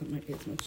that might be as much